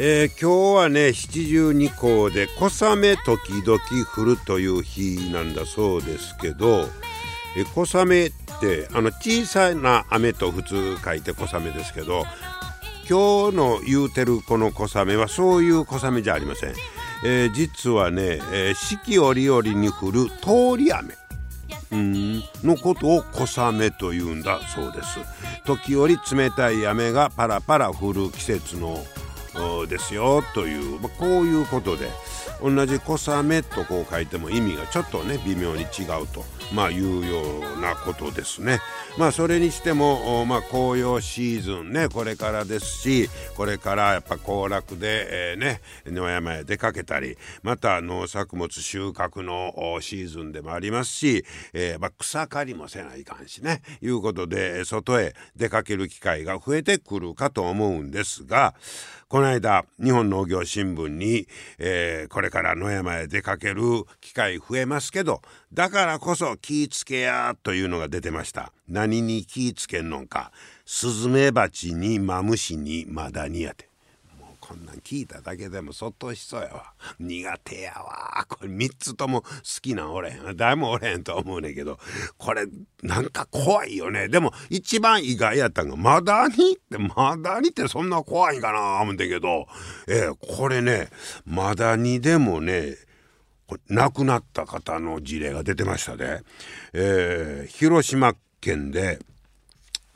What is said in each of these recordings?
えー、今日はね七十二校で小雨時々降るという日なんだそうですけどえ小雨ってあの小さな雨と普通書いて小雨ですけど今日の言うてるこの小雨はそういう小雨じゃありません、えー、実はね、え、四季折々に降る通り雨。うんのことを小雨というんだそうです。時折冷たい雨がパラパラ降る季節のですよという、まあ、こういうことで同じ小雨とこう書いても意味がちょっとね微妙に違うと。まあいうようなことですね。まあそれにしてもまあ紅葉シーズンねこれからですしこれからやっぱ行楽で、えー、ね野山へ出かけたりまた農作物収穫のシーズンでもありますし、えー、まあ、草刈りもせないかんしねいうことで外へ出かける機会が増えてくるかと思うんですがこの間日本農業新聞に、えー、これから野山へ出かける機会増えますけどだからこそ気ぃつけやというのが出てました。何に気ぃつけんのか。スズメバチにマムシにマダニやて。もうこんなん聞いただけでもそっとしそうやわ。苦手やわ。これ3つとも好きなんおれへん。誰もおれへんと思うねんけど。これなんか怖いよね。でも一番意外やったんがマダニってマダニってそんな怖いんかな思うんだけど。えー、これねマダニでもね亡くなった方の事例が出てましたで、えー、広島県で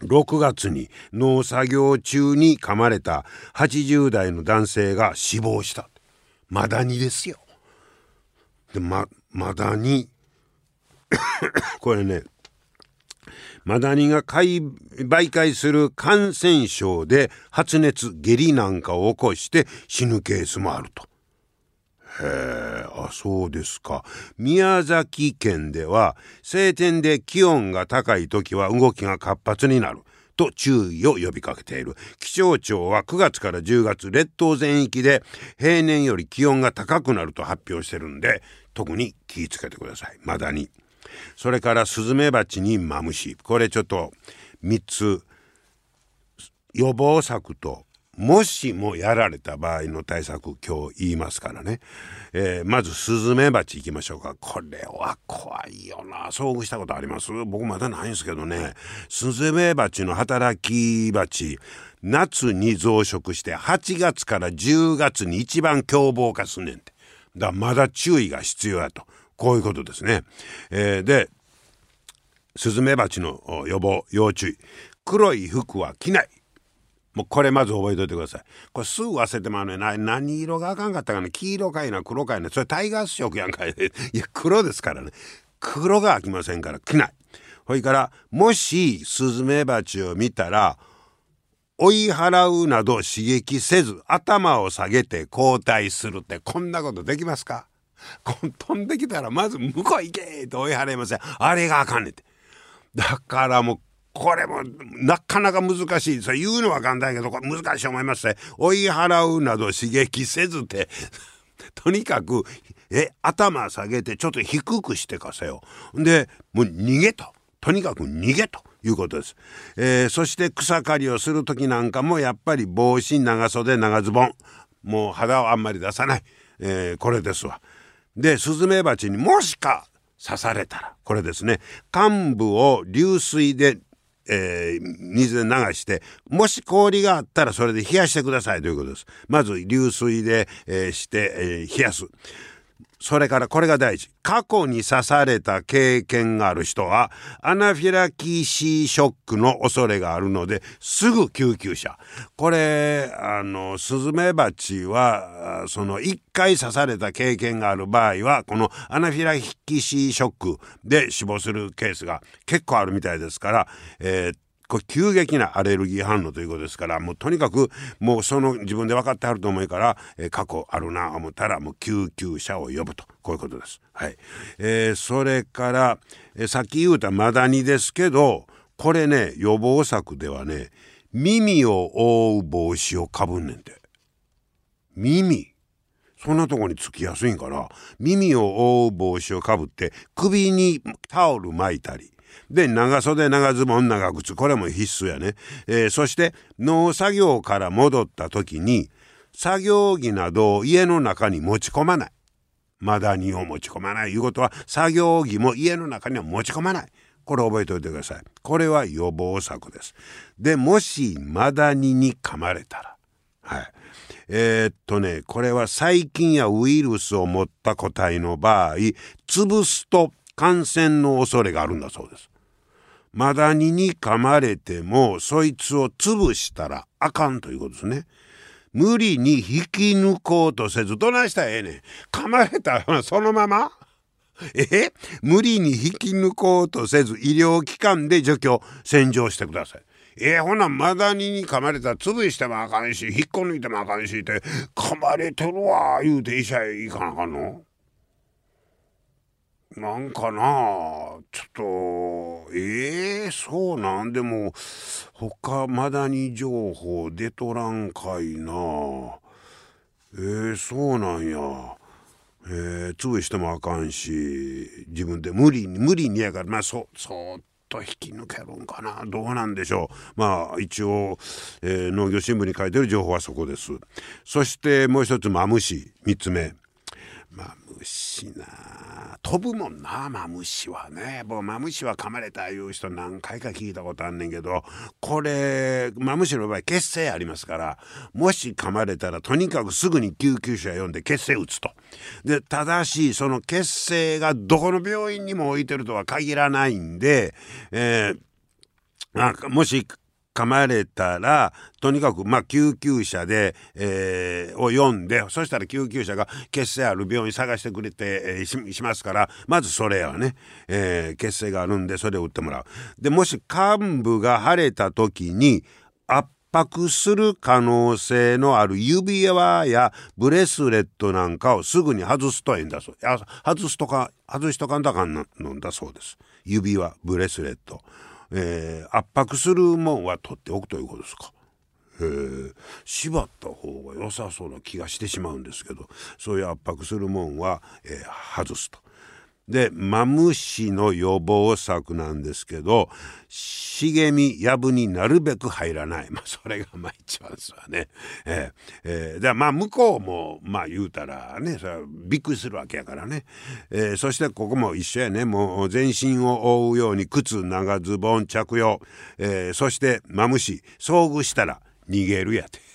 6月に農作業中に噛まれた80代の男性が死亡した。マダニですよ。でまマダニ これねマダニが媒介する感染症で発熱下痢なんかを起こして死ぬケースもあると。へえあそうですか。宮崎県では晴天で気温が高い時は動きが活発になると注意を呼びかけている。気象庁は9月から10月列島全域で平年より気温が高くなると発表してるんで特に気をつけてください。まだに。それからスズメバチにマムシ。これちょっと3つ。予防策ともしもやられた場合の対策今日言いますからね、えー、まずスズメバチいきましょうか。これは怖いよな。遭遇したことあります？僕まだないんですけどね。スズメバチの働きバチ夏に増殖して8月から10月に一番凶暴化すんねんて。だまだ注意が必要やと。こういうことですね、えー、でスズメバチの予防要注意。黒い服は着ない。もうこれまず覚えといてください。これすぐ忘れてまうねな。何色があかんかったかな黄色かいな黒かいな。それタイガース色やんかい。いや黒ですからね。黒が飽きませんから着ない。ほいからもしスズメバチを見たら追い払うなど刺激せず頭を下げて交代するってこんなことできますか？飛んできたらまず向こう行けって追い払いません。あれがあかんねんて。だからもうこれもなかなか難しい。それ言うのは簡単やけど、これ難しい思いますね。追い払うなど刺激せずて、とにかく、え、頭下げてちょっと低くしてかせよ。で、もう逃げと。とにかく逃げと。いうことです、えー、そして草刈りをする時なんかもやっぱり帽子長袖長ズボンもう肌をあんまり出さない、えー、これですわ。でスズメバチにもしか刺されたらこれですね患部を流水でえー、水で流してもし氷があったらそれで冷やしてくださいということです。まず流水で、えー、して、えー、冷やす。それからこれが大事。過去に刺された経験がある人はアナフィラキシーショックの恐れがあるのですぐ救急車。これあのスズメバチはその1回刺された経験がある場合はこのアナフィラキシーショックで死亡するケースが結構あるみたいですから、えーこれ急激なアレルギー反応ということですからもうとにかくもうその自分で分かってはると思うから、えー、過去あるな思ったらもう救急車を呼ぶとこういうことです。はいえー、それから、えー、さっき言うたマダニですけどこれね予防策ではね耳を覆う帽子をかぶんねんて。耳そんなとこにつきやすいんから耳を覆う帽子をかぶって首にタオル巻いたりで長袖長ズボン長靴。これも必須やね、えー、そして農作業から戻った時に作業着などを家の中に持ち込まない。マダニを持ち込まない。いうことは作業着も家の中には持ち込まない。これ覚えておいてください。これは予防策です。でもしマダニに噛まれたら。はい。えー、っとねこれは細菌やウイルスを持った個体の場合潰すと感染の恐れがあるんだそうです。マダニに噛まれてもそいつを潰したらあかんということですね。無理に引き抜こうとせずどないしたらええねん。噛まれたらそのまま？え？無理に引き抜こうとせず医療機関で除去洗浄してください。え？ー、ほなマダニに噛まれたら潰してもあかんし引っこ抜いてもあかんしって噛まれてるわ言うて医者へ行かなあかんの？なんかなちょっとええー、そうなん？でも他マダニ情報出とらんかいな。えー、そうなんや。えー、潰してもあかんし自分で無理に無理にやからまあそそっと引き抜けるんかな。どうなんでしょう。まあ一応、えー、農業新聞に書いてる情報はそこです。そしてもう一つマムシ3つ目。マムシな飛ぶもんなマムシはね僕マムシは噛まれたいう人何回か聞いたことあんねんけどこれマムシの場合血清ありますからもし噛まれたらとにかくすぐに救急車呼んで血清打つと。でただしその血清がどこの病院にも置いてるとは限らないんで、えー、もし噛まれたらとにかくまあ救急車で、えー、を読んでそしたら救急車が血清ある病院探してくれて、えー、ししますからまずそれはね、えー、血清があるんでそれを打ってもらう。でもし患部が腫れた時に圧迫する可能性のある指輪やブレスレットなんかをすぐに外すといいんだそう外すとか外しとかんとかんのだそうです指輪ブレスレット。えー、圧迫するもんは取っておくということですか。えー、縛った方が良さそうな気がしてしまうんですけどそういう圧迫するもんは、えー、外すと。でマムシの予防策なんですけど茂みやぶになるべく入らない、まあ、それがまあ一番ですわね。えーえー、でまあ向こうもまあ言うたらねそれびっくりするわけやからね、えー、そしてここも一緒やね。もう全身を覆うように靴長ズボン着用、えー、そしてマムシ遭遇したら逃げるやて。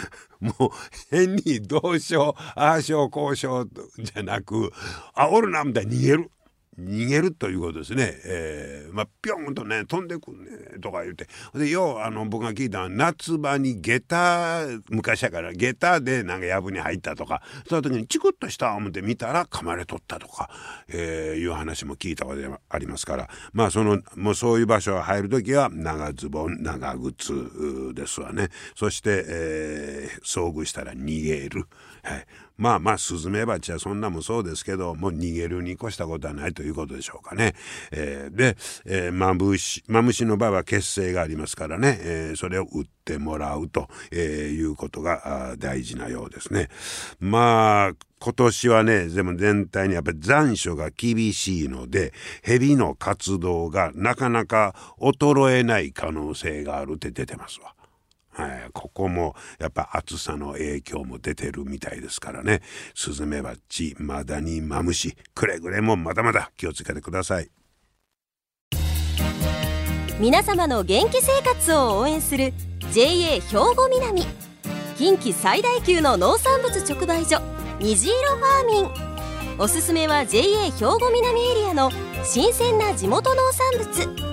もう変にどうしようああしようこうしようじゃなくあおるなみたいに逃げる。逃げるということですね、えー、まあピョンとね飛んでくんねとか言って。でようあの僕が聞いたのは夏場に下駄昔やから下駄でなんか藪に入ったとかその時にチクッとした思って見たら噛まれとったとか、えー、いう話も聞いたことありますから。まあそのもうそういう場所が入る時は長ズボン長靴ですわね。そして、えー、遭遇したら逃げる。はい、まあまあスズメバチはそんなもそうですけどもう逃げるに越したことはないということでしょうかね。えー、で、えー、マムシマムシの場合は血清がありますからね、えー、それを打ってもらうと、え、いうことが大事なようですね。まあ今年はねでも全体にやっぱり残暑が厳しいので蛇の活動がなかなか衰えない可能性があるって出てますわ。はい、ここもやっぱ暑さの影響も出てるみたいですからね。スズメバチマダニマムシくれぐれもまだまだ気をつけてください。皆様の元気生活を応援する JA 兵庫南。近畿最大級の農産物直売所虹色ファーミン。おすすめは JA 兵庫南エリアの新鮮な地元農産物。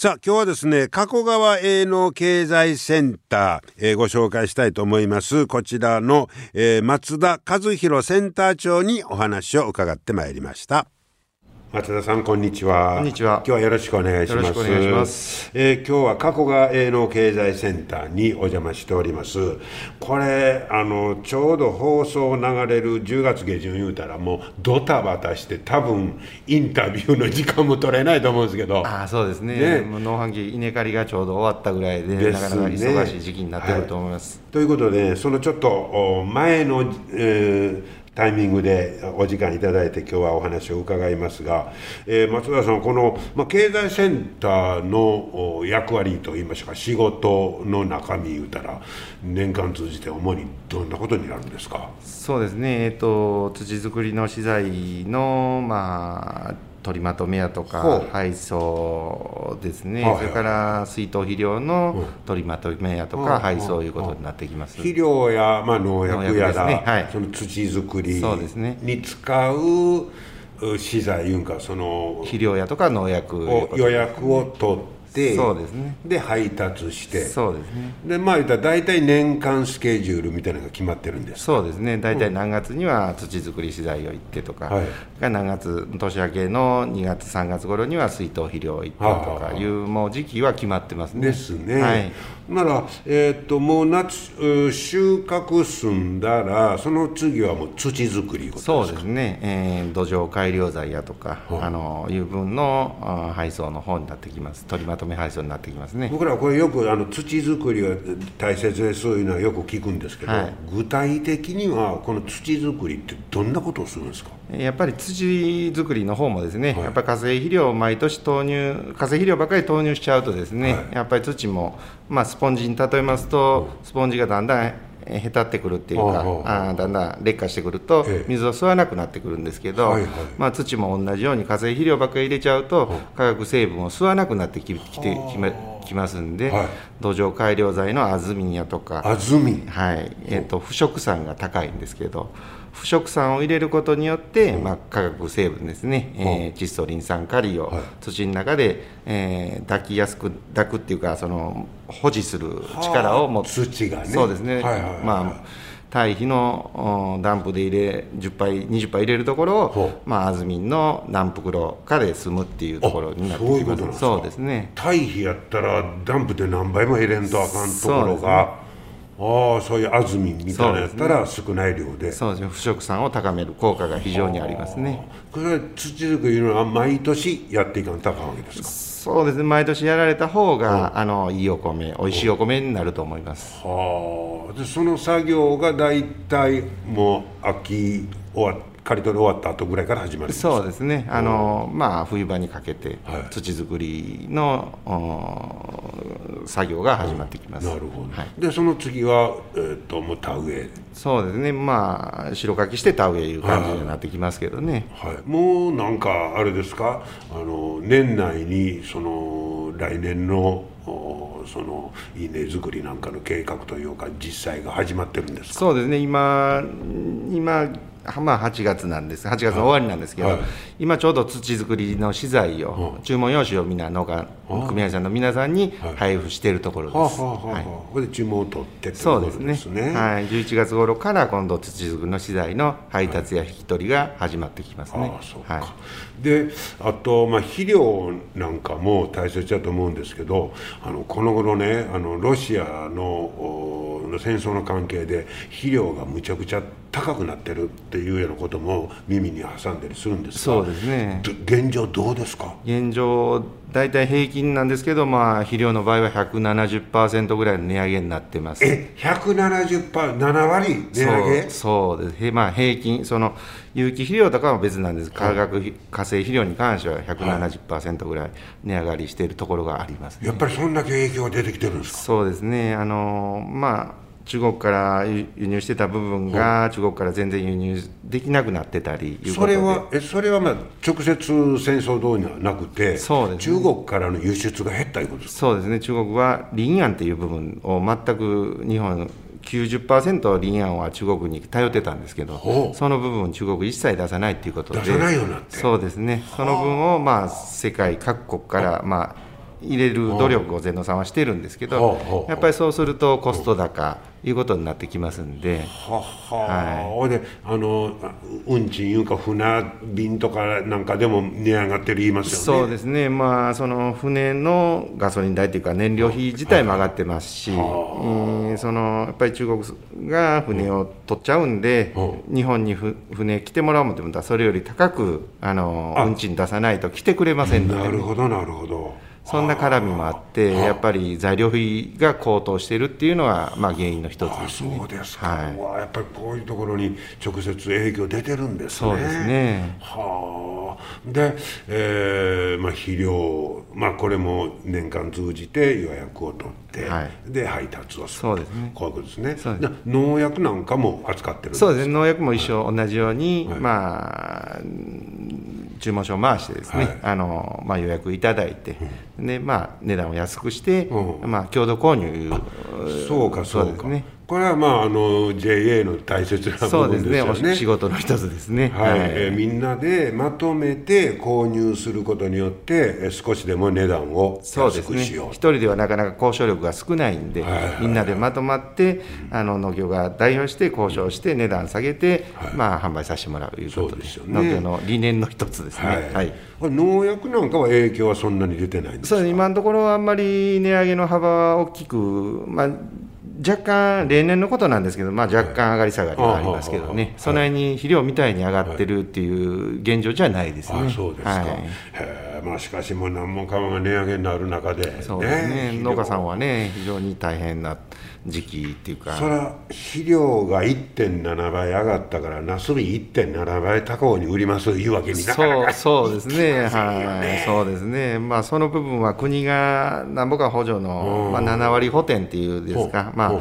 さあ今日はですね加古川営農経済センター、えー、ご紹介したいと思います。こちらの、えー、松田和弘センター長にお話を伺ってまいりました。松田さんこんにちは。こんにちは。今日はよろしくお願いします。よろしくお願いします、えー、今日は加古川営農経済センターにお邪魔しております。これあのちょうど放送流れる10月下旬言うたらもうドタバタして多分インタビューの時間も取れないと思うんですけど。ああそうですね。ね。農繁期稲刈りがちょうど終わったぐらいで、ね、なかなか忙しい時期になってると思います、はい、ということでそのちょっと前の、えータイミングでお時間いただいて今日はお話を伺いますが、えー、松田さんこの、まあ、経済センターの役割といいましょうか仕事の中身言うたら年間通じて主にどんなことになるんですか？そうですね、えーと、土作りの資材の、まあ、取りまとめやとか配送ですね、はいはい、それから水筒肥料の取りまとめやとか配送いうことになってきます、肥料や、まあ、農薬やら、ね。はい、その土作りに使う資材いうんかその肥料やとか農薬予約を取っててそうですね。で配達して。そうですね。でまあ言ったら大体年間スケジュールみたいなのが決まってるんです。そうですね。大体何月には土作り資材を行ってとか、はい、何月年明けの2月3月頃には水筒肥料を行ってとかいう、もう時期は決まってますね。ですね、はいなら、えー、っともう夏収穫済んだらその次はもう土作りそうですね、えー、土壌改良材やとか、はい、あの油分の配送の方になってきます。取りまとめ配送になってきますね。僕らこれよくあの土作りが大切でそういうのはよく聞くんですけど、はい、具体的にはこの土作りってどんなことをするんですか？やっぱり土作りの方もですね、はい、やっぱり化成肥料を毎年投入化成肥料ばかり投入しちゃうとですね、はい、やっぱり土も、まあ、スポンジに例えますとスポンジがだんだんへたってくるっていうかあだんだん劣化してくると水を吸わなくなってくるんですけど、はいはい、まあ、土も同じように化成肥料ばっかり入れちゃうと化学成分を吸わなくなってきてきまきますんで、はい、土壌改良剤のアズミンやとかアズミン、はい。えーと、腐食酸が高いんですけど腐食酸を入れることによって、まあ、化学成分ですね、えー、窒素リン酸カリを土の中で、えー、抱きやすく抱くっていうかその保持する力を持つ。土がね。そうですね、まあ堆肥のダンプで入れ10杯20杯入れるところを、まあ、アズミンの何袋かで済むっていうところになってきます。そうですね。堆肥やったらダンプで何倍も入れんとあかんところがああそういう安住みたいなやったら少ない量で。そうですね。腐食酸を高める効果が非常にありますね。これは土作りのは毎年やっていかんとあかんわけですか？そうですね。毎年やられた方が、うん、あのいいお米おいしいお米になると思います。はあ。でその作業が大体もう秋終わって刈り取り終わった後ぐらいから始まるそうですね。あの、まあ、冬場にかけて土作りの、はい、作業が始まってきます。なるほど、はい、でその次は、えーと、もう田植え。そうですね。まあ白かきして田植えいう感じになってきますけどね、はい、はい、もうなんかあれですか？あの年内にその来年のその稲作りなんかの計画というか実際が始まってるんですそうですね。今今まあ、8月なんです。8月の終わりなんですけど、はい、今ちょうど土作りの資材を、注文用紙をみんな農家組合さんの皆さんに配布しているところです。はい、ここで注文を取ってそうですね。すね、はい、11月頃から今度土作りの資材の配達や引き取りが始まってきますね。はい、であと、まあ、肥料なんかも大切だと思うんですけどあのこの頃ねあのロシアの戦争の関係で肥料がむちゃくちゃ高くなってるっていうようなことも耳に挟んだりするんですがそうですね。現状どうですか？現状大体平均なんですけど、まあ、肥料の場合は170%ぐらいの値上げになってます。え170%、7割値上げ？そうです、まあ、平均、その有機肥料とかは別なんです、化学化成肥料に関しては170%ぐらい値上がりしているところがあります、ね、やっぱりそんだけ影響が出てきてるんですか？そうですね、あのまあ中国から輸入してた部分が中国から全然輸入できなくなってたりそれはえそれはまあ直接戦争どうにはなくてね、中国からの輸出が減ったいうことですそうですね。中国はリンアンっていう部分を全く日本90%リンアンは中国に頼ってたんですけどその部分中国一切出さないっていうことで。出さないようになって。そうですね。その分をまあ世界各国からまあ入れる努力を全農さんはしてるんですけど、やっぱりそうするとコスト高いうことになってきますんで。はは、はい、であの運賃いうか船便とかなんかでも値上がってる言いますよね。そうですね。まあその船のガソリン代というか燃料費自体も上がってますし、はいえー、そのやっぱり中国が船を取っちゃうんで、日本に船来てもらおうもと思ったらそれより高くあの運賃出さないと来てくれませんので、ね、なるほどなるほど。そんな絡みもあって、やっぱり材料費が高騰しているっていうのは、まあ、原因の一つですね。そうですか、はい、やっぱりこういうところに直接影響出てるんですね。そうですね。はあ。で、えーまあ、肥料、まあ、これも年間通じて予約を取って、はい、で配達をするそうですね。こういうことですね。農薬なんかも扱ってるそうですね。農薬も一緒、はい、同じように、はい、まあ注文書を回してですね、はい、あのまあ、予約いただいて、うん、でまあ、値段を安くして、うん、まあ、共同購入そうか。そうですねこれはまああの JA の大切な部分ですよね。ね仕事の一つですね。はい、はい、えー、みんなでまとめて購入することによって少しでも値段を安くしよう。うね、一人ではなかなか交渉力が少ないんで、はいはいはい、みんなでまとまってあの農業が代表して交渉して値段下げて、はい、まあ販売させてもらうということで、すね、農業の理念の一つですね。はい。はい、農薬なんかは影響はそんなに出てないんですか？そう今のところはあんまり値上げの幅は大きくまあ。若干、例年のことなんですけど、まあ、若干上がり下がりはありますけどね、その辺に肥料みたいに上がってるっていう現状じゃないですね。あそうですか、はい、まあ、しかしもう何もかもが値上げになる中で、そうですね、農家さんはね、非常に大変な時期っていうか。それは肥料が1.7倍上がったから、なすび1.7倍高に売りますいうわけになかなかそうですね、はい、そうですね、まあ、その部分は国がなんぼか補助の、まあ、7割補填っていうですか、まあ、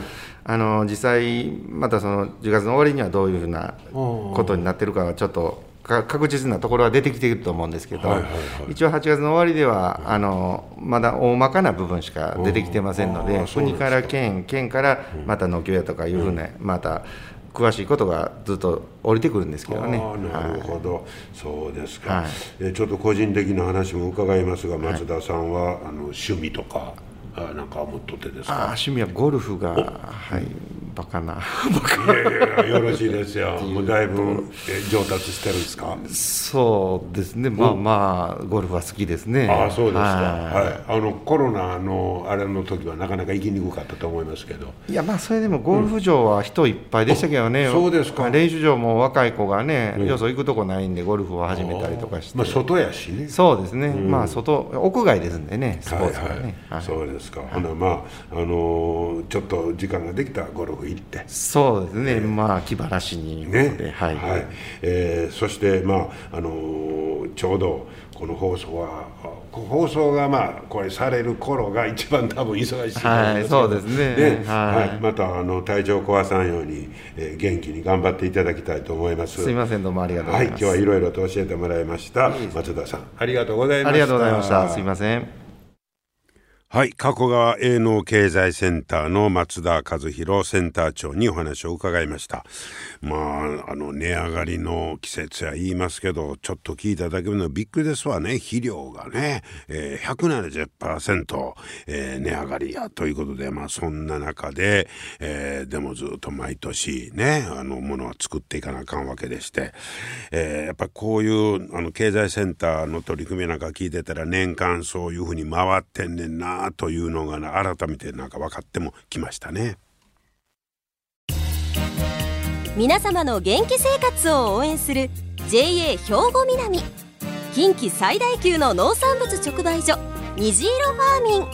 あの実際、またその10月の終わりにはどういうふうなことになってるかはちょっと確実なところは出てきていると思うんですけど、はいはいはい、一応8月の終わりではあのまだ大まかな部分しか出てきてませんので国から県県からまた農協やとかいうふうな、うん、また詳しいことがずっと降りてくるんですけどね。なるほど、はい、そうですか、はい、えちょっと個人的な話も伺いますが松田さんは、はい、あの趣味とかあなんか持っとってですか？趣味はゴルフがはいバカな。いやいやよろしいですよ。もうだいぶ上達してるんですか？そうですね。まあまあゴルフは好きですね。ああそうですか。はい、あのコロナのあれの時はなかなか行きにくかったと思いますけど。いやまあそれでもゴルフ場は人いっぱいでしたけどね、うん、そうですか。練習場も若い子がね、うん、よそ行くとこないんでゴルフを始めたりとかして。まあ外やしね。そうですね、うん、まあ外屋外ですんでねスポーツがね、はいはい。はい、そうですか、ほなまああのちょっと時間ができたゴルフ行って。そうですね、えー、まあ気晴らしにね。はい、はい、えー、そしてまああのー、ちょうどこの放送は放送がまあこれされる頃が一番多分忙しいはい、そうですね、ね、はい、はい、またあの体調壊さんように、えー、元気に頑張っていただきたいと思います。すいませんどうもありがとうございます、はい、今日はいろいろと教えてもらいました。松田さんありがとうございました。ありがとうございました。すいませんはい、加古川営農経済センターの松田和弘センター長にお話を伺いました。まあ、あの、値上がりの季節や言いますけど、ちょっと聞いただけでもびっくりですわね。肥料がね、えー、170%、えー、値上がりやということで、まあ、そんな中で、えー、でもずっと毎年ね、あの、ものは作っていかなあかんわけでして、えー、やっぱこういう、あの、経済センターの取り組みなんか聞いてたら、年間そういうふうに回ってんねんなというのが改めてなんか分かってもきましたね。皆様の元気生活を応援する JA 兵庫南。近畿最大級の農産物直売所虹色ファーミン。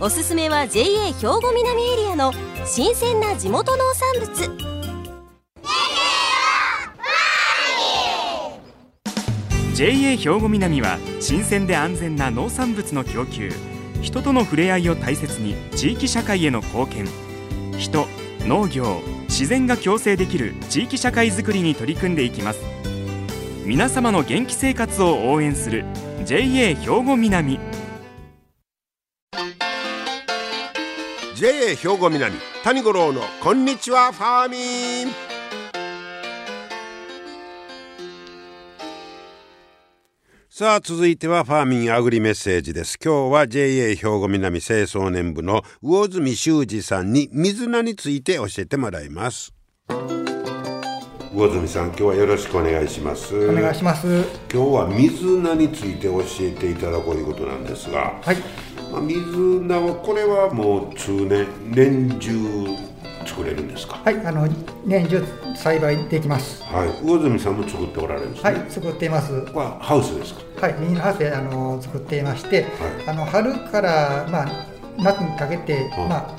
おすすめは JA 兵庫南エリアの新鮮な地元農産物。JA 兵庫南は新鮮で安全な農産物の供給人との触れ合いを大切に地域社会への貢献。人農業自然が共生できる地域社会づくりに取り組んでいきます。皆様の元気生活を応援する JA 兵庫南。JA 兵庫南谷五郎のこんにちはファーミン。さあ続いてはファーミンアグリメッセージです。今日は JA 兵庫南清掃年部の魚住修二さんに水菜について教えてもらいます。魚住さん今日はよろしくお願いします。お願いします。今日は水菜について教えていただこういうことなんですが、はい。まあ、水菜はこれはもう通年年中作れるんですか？はいあの年中栽培できます。はい。魚住さんも作っておられるんですね、はい作っています。これはハウスですか？はいミニハウスであの作っていまして、はい。あの春からまあ夏にかけて、うん。ま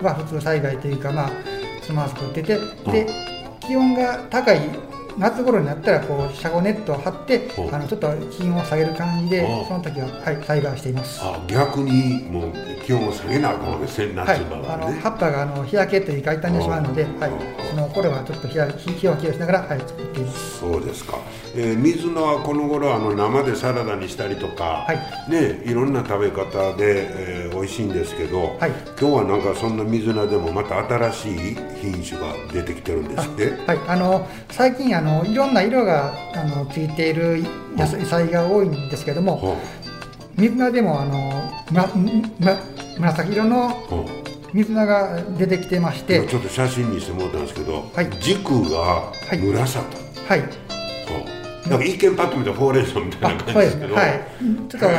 あは普通栽培というかまあそのまま作ってて、うん。で気温が高い夏頃になったらこうシャゴネットを張って、う。んあのちょっと気温を下げる感じで、う。んその時は、はい、栽培しています。あ逆にもう気温を下げなあかんわけですねはい。夏場、あのはね、葉っぱがあの日焼けというか傷んでしまうので、う。んはい、その頃はちょっと日焼け火を気をしながら、はい、作っています。そうですか、えー水菜はこの頃あの生でサラダにしたりとか、はい。ねいろんな食べ方で、えー美味しいんですけど、はい。今日はなんかそんな水菜でもまた新しい品種が出てきてるんですって？はい、あの最近あのいろんな色があのついている野菜が多いんですけども、は水菜でもあの、まま、紫色の水菜が出てきてまして今、ちょっと写真にしてもらったんですけど、はい。軸がい紫、はい、はあなんか一見パッと見てほうれん草みたいな感じですけど、はい、ちょっとあ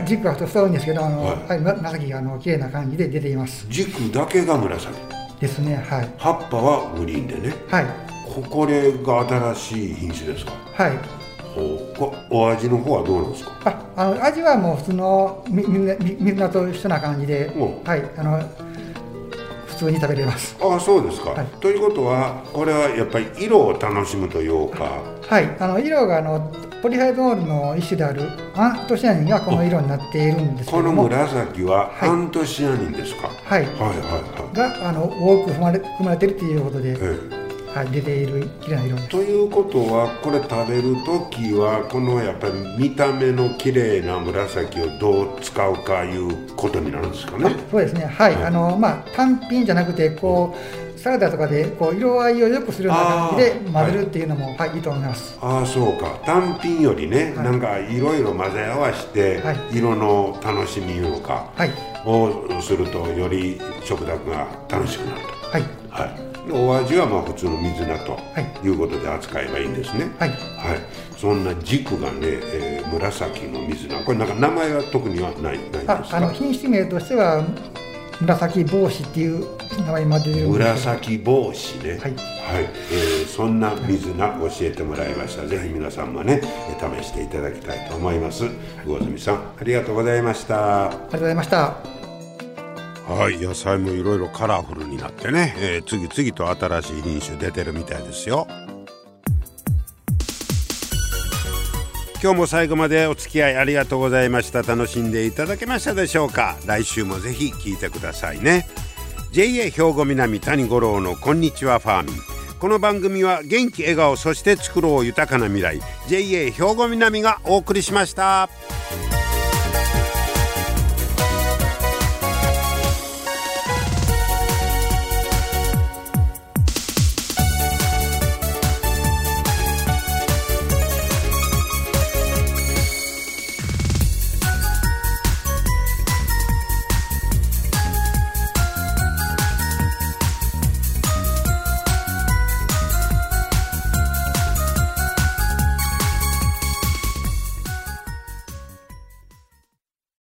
の軸が太いんですけど、あのははいい、紫があの綺麗な感じで出ています。軸だけが紫。ですね、はい、葉っぱはグリーンでね。はい、ここれが新しい品種ですか？はい。こお味の方はどうなんですか？ああの味はもう普通のみみみ水菜と一緒な感じで、う。んはい、あの普通に食べれます。ああそうですか、はい。ということはこれはやっぱり色を楽しむというか。はい、あの色があのポリハイドールの一種であるアントシアニンがこの色になっているんですけこの紫ははい。アントシアニンですか、はい、はいはいはい。があの多く含まれ含まれているということで、ええはい、出ている綺麗な色です。ということはこれ食べる時はこのやっぱり見た目の綺麗な紫をどう使うかいうことになるんですかね。そうですね、はい、はいあのまあ単品じゃなくてこうサラダとかでこう色合いを良くするような感じで混ぜるっていうのも、はい、いいと思います。ああそうか。単品よりね、はい。なんかいろいろ混ぜ合わせて、はい。色の楽しみいうのかはい、をするとより食卓が楽しくなると。はい、はい、でお味はまあ普通の水菜とはいいうことで扱えばいいんですね。はい、はい、そんな軸がね、えー紫の水菜。これなんか名前は特にはないないんですか？ああの品種名としては紫帽子っていう名前まで。紫帽子ね。はい。えーそんな水菜教えてもらいました。ぜひ皆さんもねえー試していただきたいと思います。魚住さんありがとうございました。ありがとうございました。はい野菜もいろいろカラフルになってね、えー次々と新しい品種出てるみたいですよ。今日も最後までお付き合いありがとうございました。楽しんでいただけましたでしょうか？来週もぜひ聞いてくださいね。JA 兵庫南谷五郎のこんにちはファーミンこの番組は元気笑顔そして作ろう豊かな未来。JA 兵庫南がお送りしました。